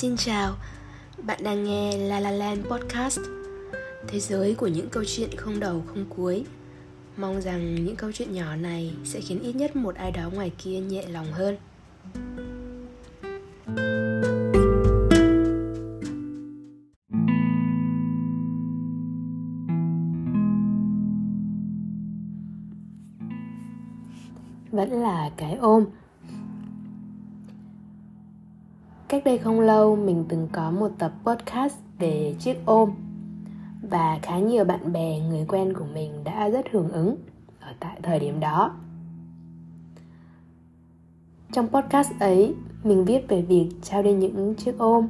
Xin chào, bạn đang nghe La La Land Podcast. Thế giới của những câu chuyện không đầu không cuối. Mong rằng những câu chuyện nhỏ này sẽ khiến ít nhất một ai đó ngoài kia nhẹ lòng hơn. Vẫn là cái ôm. Cách đây không lâu mình từng có một tập podcast về chiếc ôm và khá nhiều bạn bè, người quen của mình đã rất hưởng ứng ở tại thời điểm đó. Trong podcast ấy, mình viết về việc trao đi những chiếc ôm.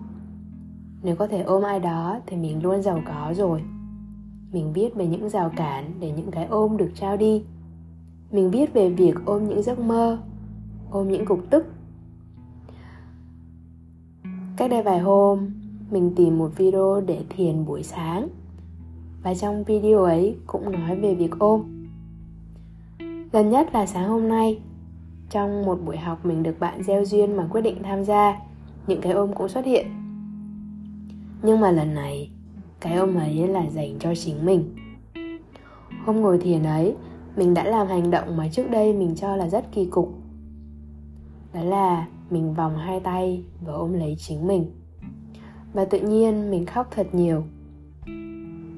Nếu có thể ôm ai đó thì mình luôn giàu có rồi. Mình viết về những rào cản để những cái ôm được trao đi. Mình viết về việc ôm những giấc mơ, ôm những cục tức Cách đây vài hôm, mình tìm một video để thiền buổi sáng. Và trong video ấy cũng nói về việc ôm. Gần nhất là sáng hôm nay Trong một buổi học mình được bạn gieo duyên mà quyết định tham gia Những cái ôm cũng xuất hiện. Nhưng mà lần này Cái ôm ấy là dành cho chính mình. Hôm ngồi thiền ấy Mình đã làm hành động mà trước đây mình cho là rất kỳ cục. Đó là mình vòng hai tay và ôm lấy chính mình. Và tự nhiên mình khóc thật nhiều.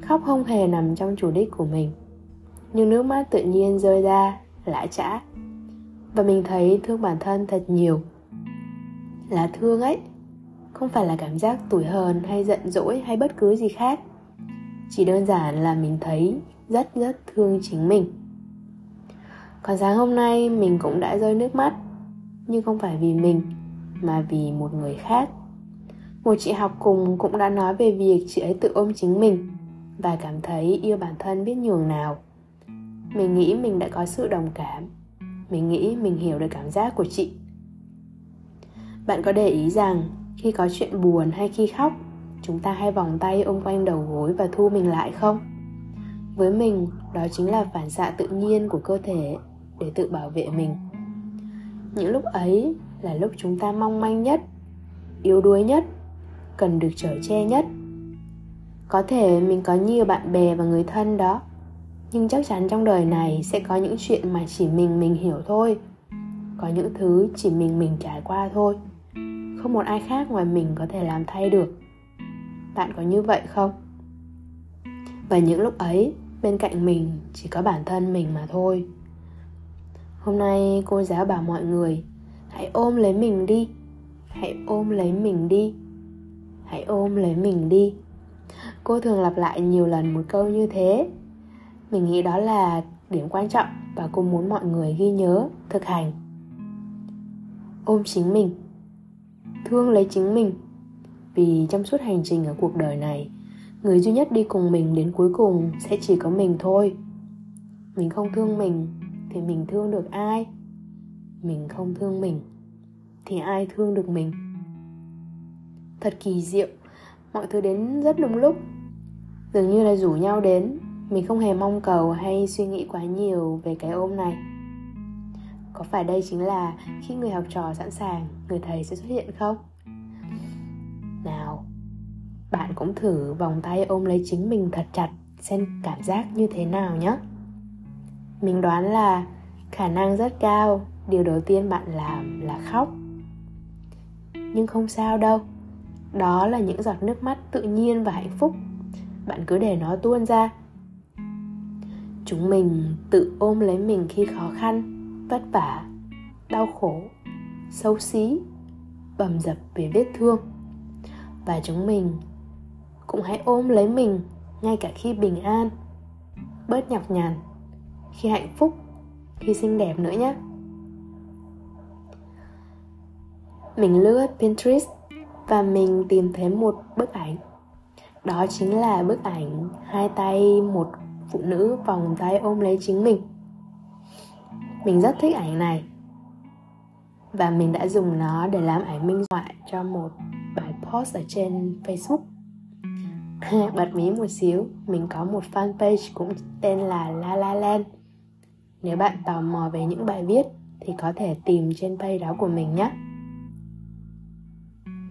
Khóc không hề nằm trong chủ đích của mình. Nhưng nước mắt tự nhiên rơi ra, lã chã. Và mình thấy thương bản thân thật nhiều. Là thương ấy, không phải là cảm giác tủi hờn hay giận dỗi hay bất cứ gì khác. Chỉ đơn giản là mình thấy rất rất thương chính mình. Còn sáng hôm nay mình cũng đã rơi nước mắt nhưng không phải vì mình, mà vì một người khác. Một chị học cùng cũng đã nói về việc chị ấy tự ôm chính mình và cảm thấy yêu bản thân biết nhường nào. Mình nghĩ mình đã có sự đồng cảm. Mình nghĩ mình hiểu được cảm giác của chị. Bạn có để ý rằng khi có chuyện buồn hay khi khóc, chúng ta hay vòng tay ôm quanh đầu gối và thu mình lại không? Với mình, đó chính là phản xạ tự nhiên của cơ thể để tự bảo vệ mình những lúc ấy là lúc chúng ta mong manh nhất, yếu đuối nhất, cần được chở che nhất. Có thể mình có nhiều bạn bè và người thân đó, nhưng chắc chắn trong đời này sẽ có những chuyện mà chỉ mình mình hiểu thôi. Có những thứ chỉ mình mình trải qua thôi. Không một ai khác ngoài mình có thể làm thay được. Bạn có như vậy không? Và những lúc ấy, bên cạnh mình chỉ có bản thân mình mà thôi hôm nay cô giáo bảo mọi người, hãy ôm lấy mình đi. Hãy ôm lấy mình đi. Hãy ôm lấy mình đi. Cô thường lặp lại nhiều lần một câu như thế. Mình nghĩ đó là điểm quan trọng và cô muốn mọi người ghi nhớ, thực hành. Ôm chính mình. Thương lấy chính mình. Vì trong suốt hành trình ở cuộc đời này, người duy nhất đi cùng mình đến cuối cùng sẽ chỉ có mình thôi. Mình không thương mình thì mình thương được ai? Mình không thương mình. Thì ai thương được mình? Thật kỳ diệu. Mọi thứ đến rất đúng lúc. Dường như là rủ nhau đến. Mình không hề mong cầu hay suy nghĩ quá nhiều về cái ôm này. Có phải đây chính là khi người học trò sẵn sàng, người thầy sẽ xuất hiện không? Nào, bạn cũng thử vòng tay ôm lấy chính mình thật chặt, xem cảm giác như thế nào nhé mình đoán là khả năng rất cao. Điều đầu tiên bạn làm là khóc. Nhưng không sao đâu. Đó là những giọt nước mắt tự nhiên và hạnh phúc. Bạn cứ để nó tuôn ra. Chúng mình tự ôm lấy mình khi khó khăn, vất vả, đau khổ, xấu xí, bầm dập về vết thương. Và chúng mình cũng hãy ôm lấy mình ngay cả khi bình an, bớt nhọc nhằn khi hạnh phúc, khi xinh đẹp nữa nhé mình lướt pinterest và mình tìm thấy một bức ảnh. Đó chính là bức ảnh hai tay một phụ nữ vòng tay ôm lấy chính mình. Mình rất thích ảnh này và mình đã dùng nó để làm ảnh minh họa cho một bài post ở trên facebook. Bật mí một xíu, mình có một fanpage cũng tên là la la land nếu bạn tò mò về những bài viết thì có thể tìm trên page đó của mình nhé.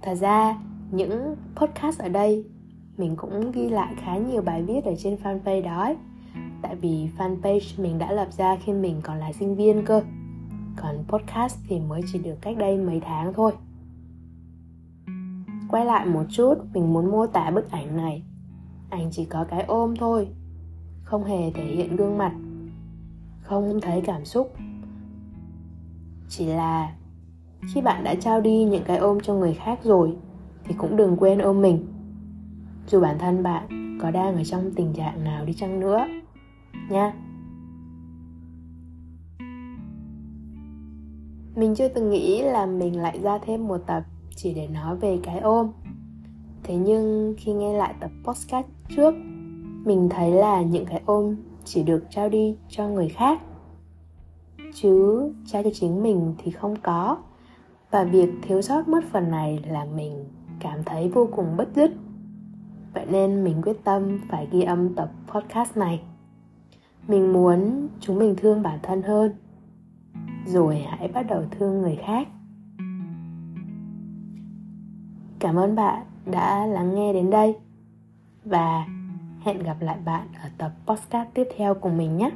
Thật ra, những podcast ở đây, mình cũng ghi lại khá nhiều bài viết ở trên fanpage đó tại vì fanpage mình đã lập ra khi mình còn là sinh viên cơ. Còn podcast thì mới chỉ được cách đây mấy tháng thôi. Quay lại một chút, mình muốn mô tả bức ảnh này. Ảnh chỉ có cái ôm thôi, không hề thể hiện gương mặt không thấy cảm xúc. Chỉ là khi bạn đã trao đi những cái ôm cho người khác rồi, thì cũng đừng quên ôm mình. Dù bản thân bạn có đang ở trong tình trạng nào đi chăng nữa, nha. Mình chưa từng nghĩ là mình lại ra thêm một tập chỉ để nói về cái ôm. Thế nhưng khi nghe lại tập podcast trước, mình thấy là những cái ôm chỉ được trao đi cho người khác. Chứ trao cho chính mình thì không có. Và việc thiếu sót mất phần này là mình cảm thấy vô cùng bất dứt. Vậy nên mình quyết tâm phải ghi âm tập podcast này. Mình muốn chúng mình thương bản thân hơn. Rồi hãy bắt đầu thương người khác. Cảm ơn bạn đã lắng nghe đến đây. Và hẹn gặp lại bạn ở tập podcast tiếp theo cùng mình nhé.